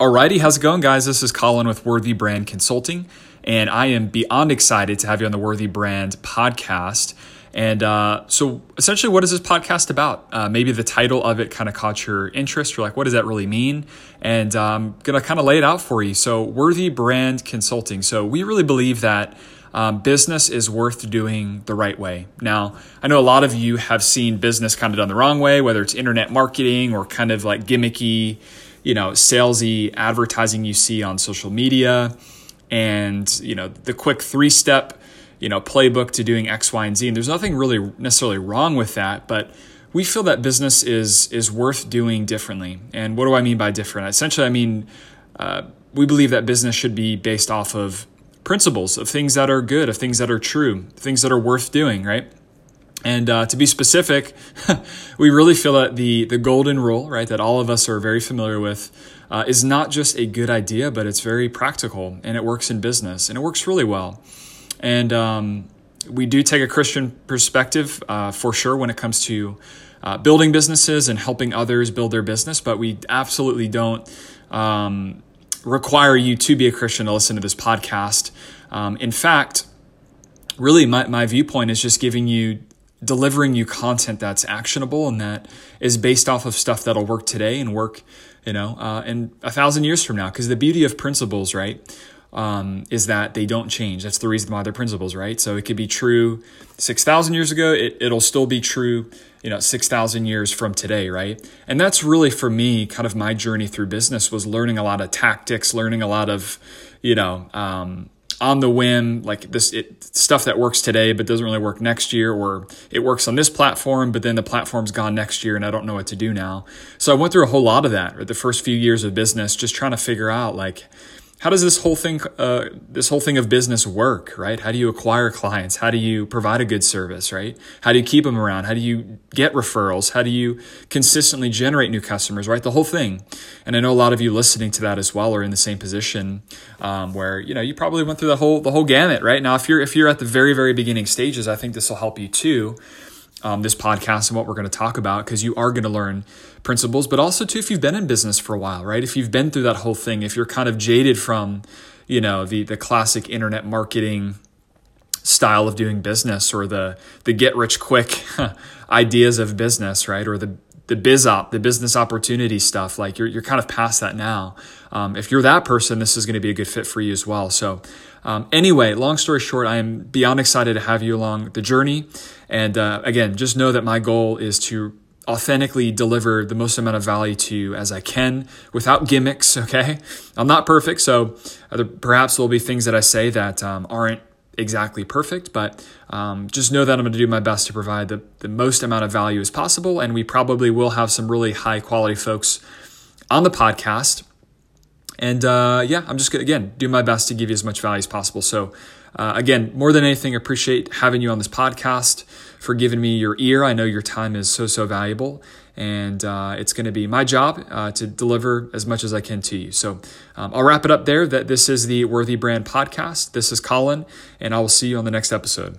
Alrighty, how's it going, guys? This is Colin with Worthy Brand Consulting, and I am beyond excited to have you on the Worthy Brand podcast. And uh, so, essentially, what is this podcast about? Uh, maybe the title of it kind of caught your interest. You're like, what does that really mean? And uh, I'm going to kind of lay it out for you. So, Worthy Brand Consulting. So, we really believe that um, business is worth doing the right way. Now, I know a lot of you have seen business kind of done the wrong way, whether it's internet marketing or kind of like gimmicky you know, salesy advertising you see on social media and, you know, the quick three step, you know, playbook to doing X, Y, and Z. And there's nothing really necessarily wrong with that, but we feel that business is is worth doing differently. And what do I mean by different? Essentially, I mean uh, we believe that business should be based off of principles of things that are good, of things that are true, things that are worth doing, right? And uh, to be specific, we really feel that the the golden rule, right, that all of us are very familiar with, uh, is not just a good idea, but it's very practical and it works in business and it works really well. And um, we do take a Christian perspective uh, for sure when it comes to uh, building businesses and helping others build their business, but we absolutely don't um, require you to be a Christian to listen to this podcast. Um, in fact, really, my, my viewpoint is just giving you delivering you content that's actionable and that is based off of stuff that'll work today and work, you know, uh, in a thousand years from now. Because the beauty of principles, right, um, is that they don't change. That's the reason why they're principles, right? So it could be true six thousand years ago. It, it'll still be true, you know, six thousand years from today, right? And that's really for me, kind of my journey through business was learning a lot of tactics, learning a lot of, you know. Um, on the whim, like this it, stuff that works today but doesn't really work next year, or it works on this platform, but then the platform's gone next year and I don't know what to do now. So I went through a whole lot of that, right? The first few years of business, just trying to figure out like, how does this whole thing uh, this whole thing of business work right? How do you acquire clients? How do you provide a good service right? How do you keep them around? How do you get referrals? How do you consistently generate new customers right? The whole thing. And i know a lot of you listening to that as well are in the same position um, where you know you probably went through the whole the whole gamut right? Now if you're if you're at the very very beginning stages i think this will help you too um, this podcast and what we're going to talk about because you are going to learn principles, but also too if you've been in business for a while, right? If you've been through that whole thing, if you're kind of jaded from, you know, the the classic internet marketing style of doing business or the the get rich quick ideas of business, right? Or the the biz op, the business opportunity stuff, like you're, you're kind of past that now. Um, if you're that person, this is going to be a good fit for you as well. So, um, anyway, long story short, I am beyond excited to have you along the journey. And uh, again, just know that my goal is to authentically deliver the most amount of value to you as I can without gimmicks. Okay. I'm not perfect. So perhaps there'll be things that I say that um, aren't exactly perfect, but um, just know that I'm going to do my best to provide the, the most amount of value as possible. And we probably will have some really high quality folks on the podcast. And uh, yeah, I'm just to, again, do my best to give you as much value as possible. So, uh, again, more than anything, appreciate having you on this podcast, for giving me your ear. I know your time is so, so valuable. And uh, it's going to be my job uh, to deliver as much as I can to you. So um, I'll wrap it up there. That this is the Worthy Brand Podcast. This is Colin, and I will see you on the next episode.